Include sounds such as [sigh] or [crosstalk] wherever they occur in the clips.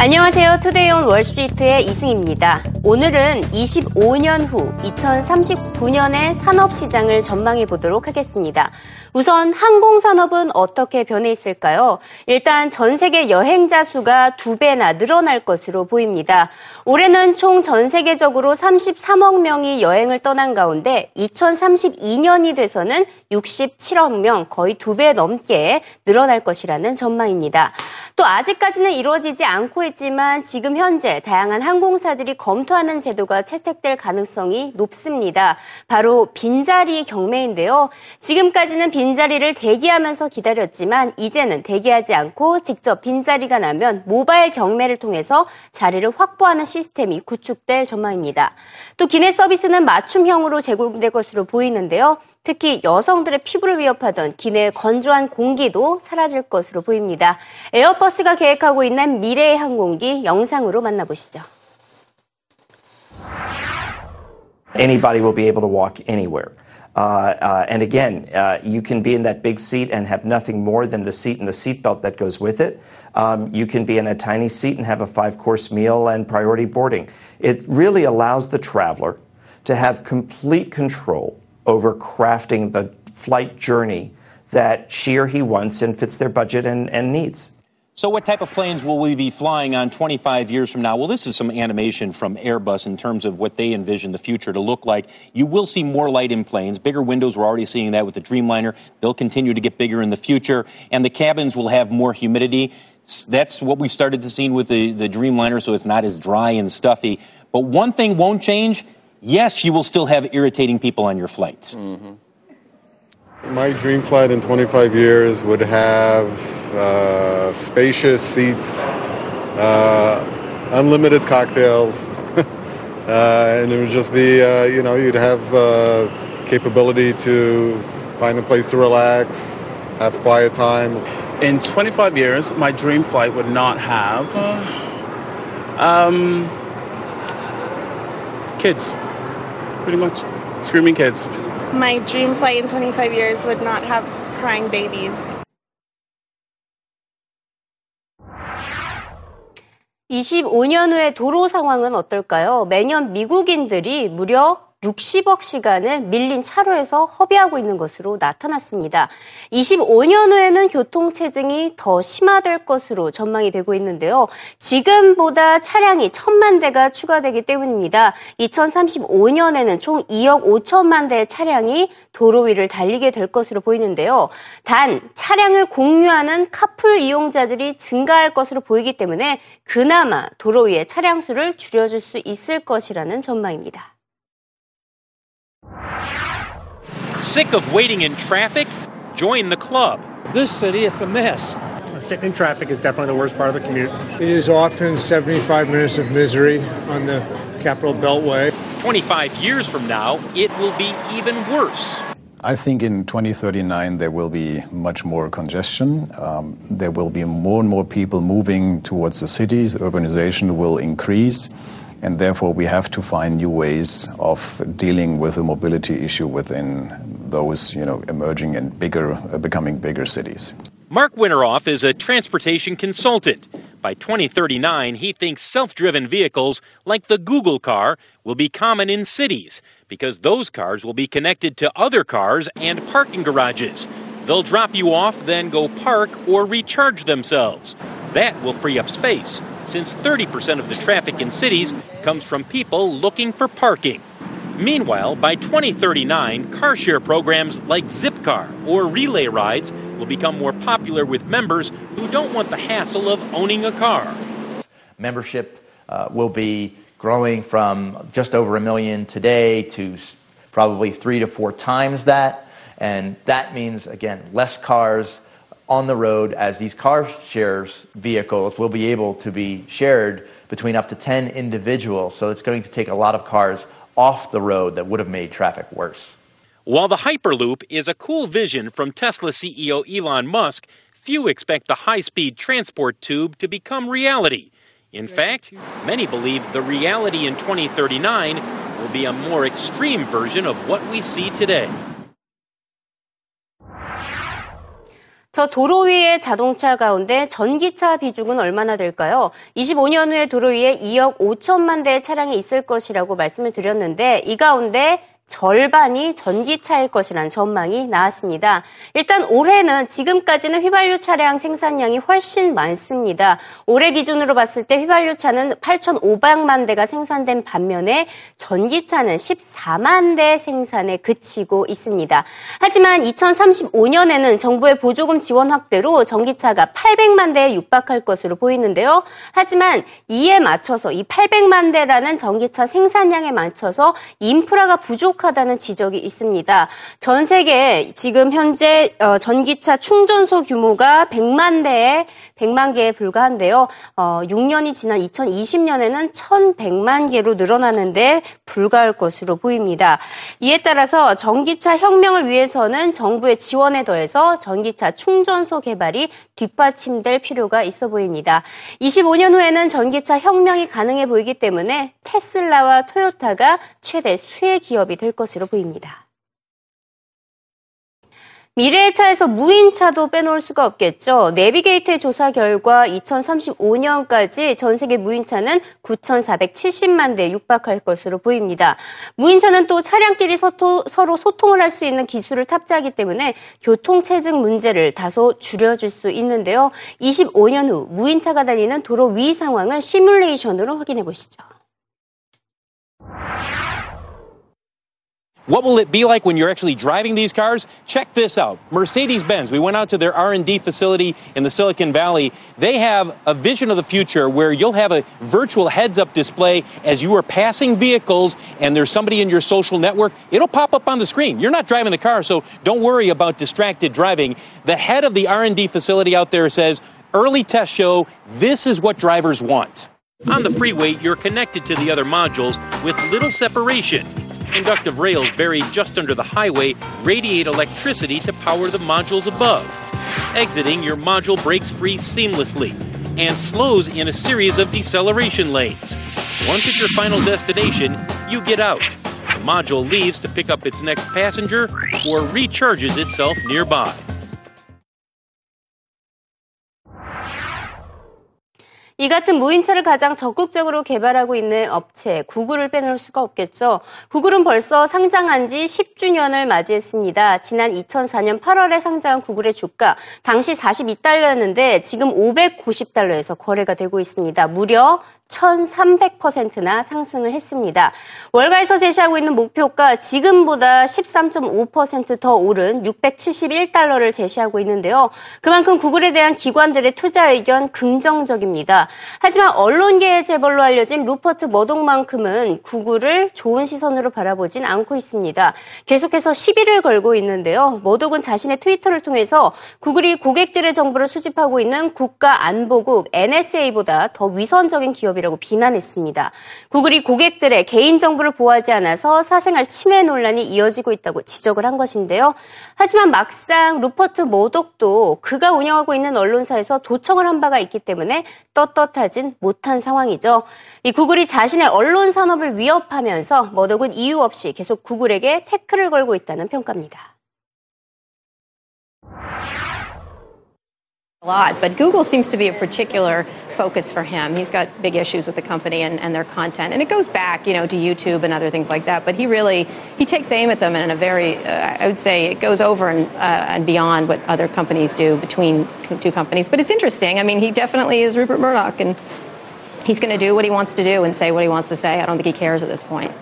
안녕하세요. Today on Wall Street의 이승입니다. 오늘은 25년 후 2039년의 산업시장을 전망해 보도록 하겠습니다. 우선 항공산업은 어떻게 변해 있을까요? 일단 전 세계 여행자 수가 두 배나 늘어날 것으로 보입니다. 올해는 총 전 세계적으로 33억 명이 여행을 떠난 가운데 2032년이 돼서는 67억 명, 거의 두 배 넘게 늘어날 것이라는 전망입니다. 또 아직까지는 이루어지지 않고 있지만 지금 현재 다양한 항공사들이 검토하는 제도가 채택될 가능성이 높습니다. 바로 빈자리 경매인데요. 지금까지는 빈자리를 대기하면서 기다렸지만 이제는 대기하지 않고 직접 빈자리가 나면 모바일 경매를 통해서 자리를 확보하는 시스템이 구축될 전망입니다. 또 기내 서비스는 맞춤형으로 제공될 것으로 보이는데요. 특히 여성들의 피부를 위협하던 기내의 건조한 공기도 사라질 것으로 보입니다. 에어버스가 계획하고 있는 미래의 항공기 영상으로 만나보시죠. Anybody will be able to walk anywhere. Uh, uh, and again, uh, you can be in that big seat and have nothing more than the seat and the seatbelt that goes with it. Um, you can be in a tiny seat and have a five course meal and priority boarding. It really allows the traveler to have complete control over crafting the flight journey that she or he wants and fits their budget and, and needs. So, what type of planes will we be flying on 25 years from now? Well, this is some animation from Airbus in terms of what they envision the future to look like. You will see more light in planes, bigger windows. We're already seeing that with the Dreamliner. They'll continue to get bigger in the future, and the cabins will have more humidity. That's what we started to see with the, the Dreamliner, so it's not as dry and stuffy. But one thing won't change yes, you will still have irritating people on your flights. Mm-hmm. My dream flight in 25 years would have uh, spacious seats, uh, unlimited cocktails, [laughs] uh, and it would just be, uh, you know, you'd have uh, capability to find a place to relax, have quiet time. In 25 years, my dream flight would not have uh, um, kids, pretty much. Screaming kids. My dream flight in 25 years would not have crying babies. (25년) 후의 도로 상황은 어떨까요? 매년 미국인들이 무려 60억 시간을 밀린 차로에서 허비하고 있는 것으로 나타났습니다. 25년 후에는 교통체증이 더 심화될 것으로 전망이 되고 있는데요. 지금보다 차량이 천만 대가 추가되기 때문입니다. 2035년에는 총 2억 5천만 대의 차량이 도로 위를 달리게 될 것으로 보이는데요. 단 차량을 공유하는 카풀 이용자들이 증가할 것으로 보이기 때문에 그나마 도로 위의 차량 수를 줄여줄 수 있을 것이라는 전망입니다. Sick of waiting in traffic? Join the club. This city, it's a mess. Sitting in traffic is definitely the worst part of the commute. It is often 75 minutes of misery on the Capital Beltway. 25 years from now, it will be even worse. I think in 2039 there will be much more congestion. Um, there will be more and more people moving towards the cities. Urbanization will increase and therefore we have to find new ways of dealing with the mobility issue within those you know emerging and bigger uh, becoming bigger cities. Mark winteroff is a transportation consultant. By 2039 he thinks self-driven vehicles like the google car will be common in cities because those cars will be connected to other cars and parking garages. They'll drop you off then go park or recharge themselves that will free up space, since 30% of the traffic in cities comes from people looking for parking. Meanwhile, by 2039, car share programs like Zipcar or relay rides will become more popular with members who don't want the hassle of owning a car. Membership uh, will be growing from just over a million today to probably three to four times that. And that means, again, less cars, on the road as these car shares vehicles will be able to be shared between up to 10 individuals. So it's going to take a lot of cars off the road that would have made traffic worse. While the Hyperloop is a cool vision from Tesla CEO Elon Musk, few expect the high speed transport tube to become reality. In fact, many believe the reality in 2039 will be a more extreme version of what we see today. 저 도로 위의 자동차 가운데 전기차 비중은 얼마나 될까요? 25년 후에 도로 위에 2억 5천만 대의 차량이 있을 것이라고 말씀을 드렸는데 이 가운데 절반이 전기차일 것이라는 전망이 나왔습니다. 일단 올해는 지금까지는 휘발유 차량 생산량이 훨씬 많습니다. 올해 기준으로 봤을 때 휘발유 차는 8,500만 대가 생산된 반면에 전기차는 14만 대 생산에 그치고 있습니다. 하지만 2035년에는 정부의 보조금 지원 확대로 전기차가 800만 대에 육박할 것으로 보이는데요. 하지만 이에 맞춰서 이 800만 대라는 전기차 생산량에 맞춰서 인프라가 부족 부족하다는 지적이 있습니다. 전 세계 지금 현재 어, 전기차 충전소 규모가 100만 대에 100만 개에 불과한데요. 어, 6년이 지난 2020년에는 1,100만 개로 늘어나는데 불과할 것으로 보입니다. 이에 따라서 전기차 혁명을 위해서는 정부의 지원에 더해서 전기차 충전소 개발이 뒷받침될 필요가 있어 보입니다. 25년 후에는 전기차 혁명이 가능해 보이기 때문에 테슬라와 토요타가 최대 수혜 기업이 될 것으로 보입니다. 미래의 차에서 무인차도 빼놓을 수가 없겠죠. 내비게이트의 조사 결과 2035년까지 전 세계 무인차는 9,470만 대 육박할 것으로 보입니다. 무인차는 또 차량끼리 서로 소통을 할 수 있는 기술을 탑재하기 때문에 교통체증 문제를 다소 줄여줄 수 있는데요. 25년 후 무인차가 다니는 도로 위 상황을 시뮬레이션으로 확인해 보시죠. What will it be like when you're actually driving these cars? Check this out. Mercedes-Benz, we went out to their R&D facility in the Silicon Valley. They have a vision of the future where you'll have a virtual heads-up display as you are passing vehicles and there's somebody in your social network. It'll pop up on the screen. You're not driving the car, so don't worry about distracted driving. The head of the R&D facility out there says, early tests show this is what drivers want. On the freeway, you're connected to the other modules with little separation. Conductive rails buried just under the highway radiate electricity to power the modules above. Exiting, your module breaks free seamlessly and slows in a series of deceleration lanes. Once at your final destination, you get out. The module leaves to pick up its next passenger or recharges itself nearby. 이 같은 무인차를 가장 적극적으로 개발하고 있는 업체 구글을 빼놓을 수가 없겠죠. 구글은 벌써 상장한 지 10주년을 맞이했습니다. 지난 2004년 8월에 상장한 구글의 주가 당시 42달러였는데 지금 590달러에서 거래가 되고 있습니다. 무려 1,300%나 상승을 했습니다. 월가에서 제시하고 있는 목표가 지금보다 13.5%더 오른 671달러를 제시하고 있는데요. 그만큼 구글에 대한 기관들의 투자 의견 긍정적입니다. 하지만 언론계의 재벌로 알려진 루퍼트 머독만큼은 구글을 좋은 시선으로 바라보진 않고 있습니다. 계속해서 시비를 걸고 있는데요. 머독은 자신의 트위터를 통해서 구글이 고객들의 정보를 수집하고 있는 국가 안보국 NSA보다 더 위선적인 기업이 기업이라고 비난했습니다. 구글이 고객들의 개인정보를 보호하지 않아서 사생활 침해 논란이 이어지고 있다고 지적을 한 것인데요. 하지만 막상 루퍼트 모독도 그가 운영하고 있는 언론사에서 도청을 한 바가 있기 때문에 떳떳하진 못한 상황이죠. 이 구글이 자신의 언론 산업을 위협하면서 머독은 이유 없이 계속 구글에게 태클을 걸고 있다는 평가입니다. Lot, but Google seems to be a particular focus for him. He's got big issues with the company and, and their content, and it goes back, you know, to YouTube and other things like that. But he really he takes aim at them in a very, uh, I would say, it goes over and, uh, and beyond what other companies do between two companies. But it's interesting. I mean, he definitely is Rupert Murdoch, and he's going to do what he wants to do and say what he wants to say. I don't think he cares at this point.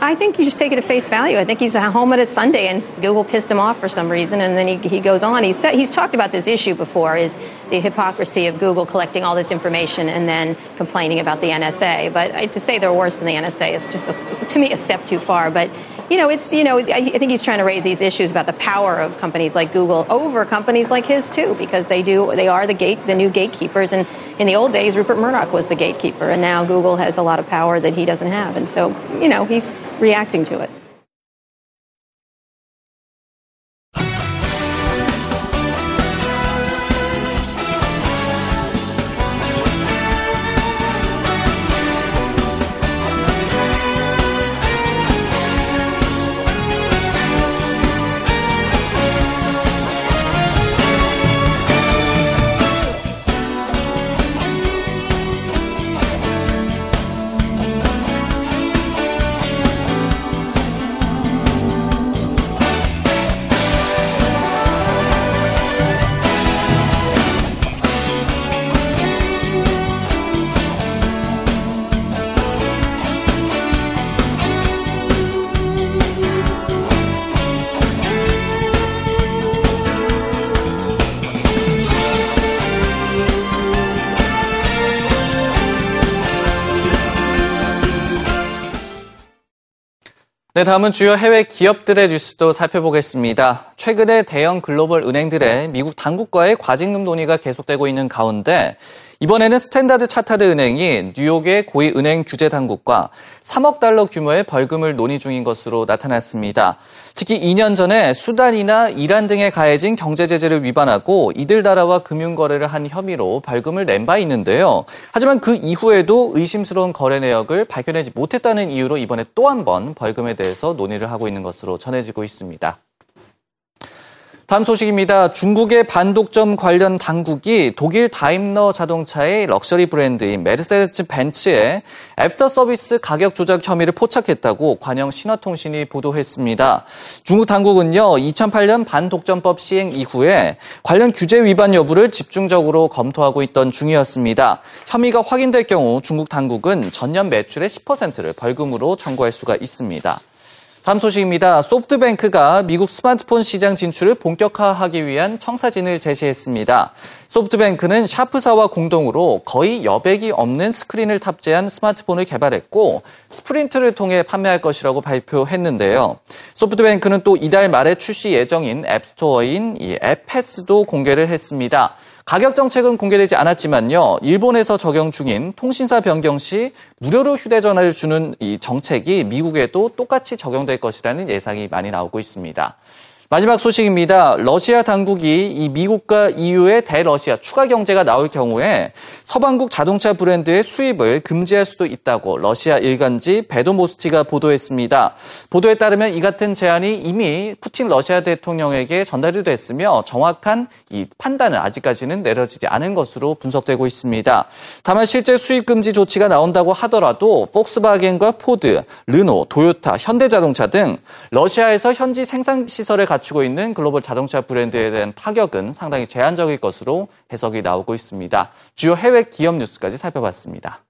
I think you just take it at face value. I think he's home at a Sunday and Google pissed him off for some reason, and then he, he goes on. He's, said, he's talked about this issue before: is the hypocrisy of Google collecting all this information and then complaining about the NSA. But to say they're worse than the NSA is just, a, to me, a step too far. But you know, it's you know, I, think he's trying to raise these issues about the power of companies like Google over companies like his too, because they do they are the gate the new gatekeepers. And in the old days, Rupert Murdoch was the gatekeeper, and now Google has a lot of power that he doesn't have, and so you know, he's reacting to it. 네, 다음은 주요 해외 기업들의 뉴스도 살펴보겠습니다. 최근에 대형 글로벌 은행들의 미국 당국과의 과징금 논의가 계속되고 있는 가운데 이번에는 스탠다드 차타드 은행이 뉴욕의 고위 은행 규제 당국과 3억 달러 규모의 벌금을 논의 중인 것으로 나타났습니다. 특히 2년 전에 수단이나 이란 등에 가해진 경제 제재를 위반하고 이들 나라와 금융 거래를 한 혐의로 벌금을 낸 바 있는데요. 하지만 그 이후에도 의심스러운 거래 내역을 발견하지 못했다는 이유로 이번에 또 한 번 벌금에 대해서 논의를 하고 있는 것으로 전해지고 있습니다. 다음 소식입니다. 중국의 반독점 관련 당국이 독일 다임러 자동차의 럭셔리 브랜드인 메르세데스 벤츠의 애프터 서비스 가격 조작 혐의를 포착했다고 관영 신화통신이 보도했습니다. 중국 당국은요, 2008년 반독점법 시행 이후에 관련 규제 위반 여부를 집중적으로 검토하고 있던 중이었습니다. 혐의가 확인될 경우 중국 당국은 전년 매출의 10%를 벌금으로 청구할 수가 있습니다. 다음 소식입니다. 소프트뱅크가 미국 스마트폰 시장 진출을 본격화하기 위한 청사진을 제시했습니다. 소프트뱅크는 샤프사와 공동으로 거의 여백이 없는 스크린을 탑재한 스마트폰을 개발했고 스프린트를 통해 판매할 것이라고 발표했는데요. 소프트뱅크는 또 이달 말에 출시 예정인 앱스토어인 이 앱패스도 공개를 했습니다. 가격 정책은 공개되지 않았지만요. 일본에서 적용 중인 통신사 변경 시 무료로 휴대전화를 주는 이 정책이 미국에도 똑같이 적용될 것이라는 예상이 많이 나오고 있습니다. 마지막 소식입니다. 러시아 당국이 이 미국과 EU의 대러시아 추가 경제가 나올 경우에 서방국 자동차 브랜드의 수입을 금지할 수도 있다고 러시아 일간지 베도모스티가 보도했습니다. 보도에 따르면 이 같은 제안이 이미 푸틴 러시아 대통령에게 전달이 됐으며 정확한 이 판단은 아직까지는 내려지지 않은 것으로 분석되고 있습니다. 다만 실제 수입 금지 조치가 나온다고 하더라도 폭스바겐과 포드, 르노, 도요타, 현대자동차 등 러시아에서 현지 생산 시설을 갖추고 있는 글로벌 자동차 브랜드에 대한 타격은 상당히 제한적일 것으로 해석이 나오고 있습니다. 주요 해외 기업 뉴스까지 살펴봤습니다.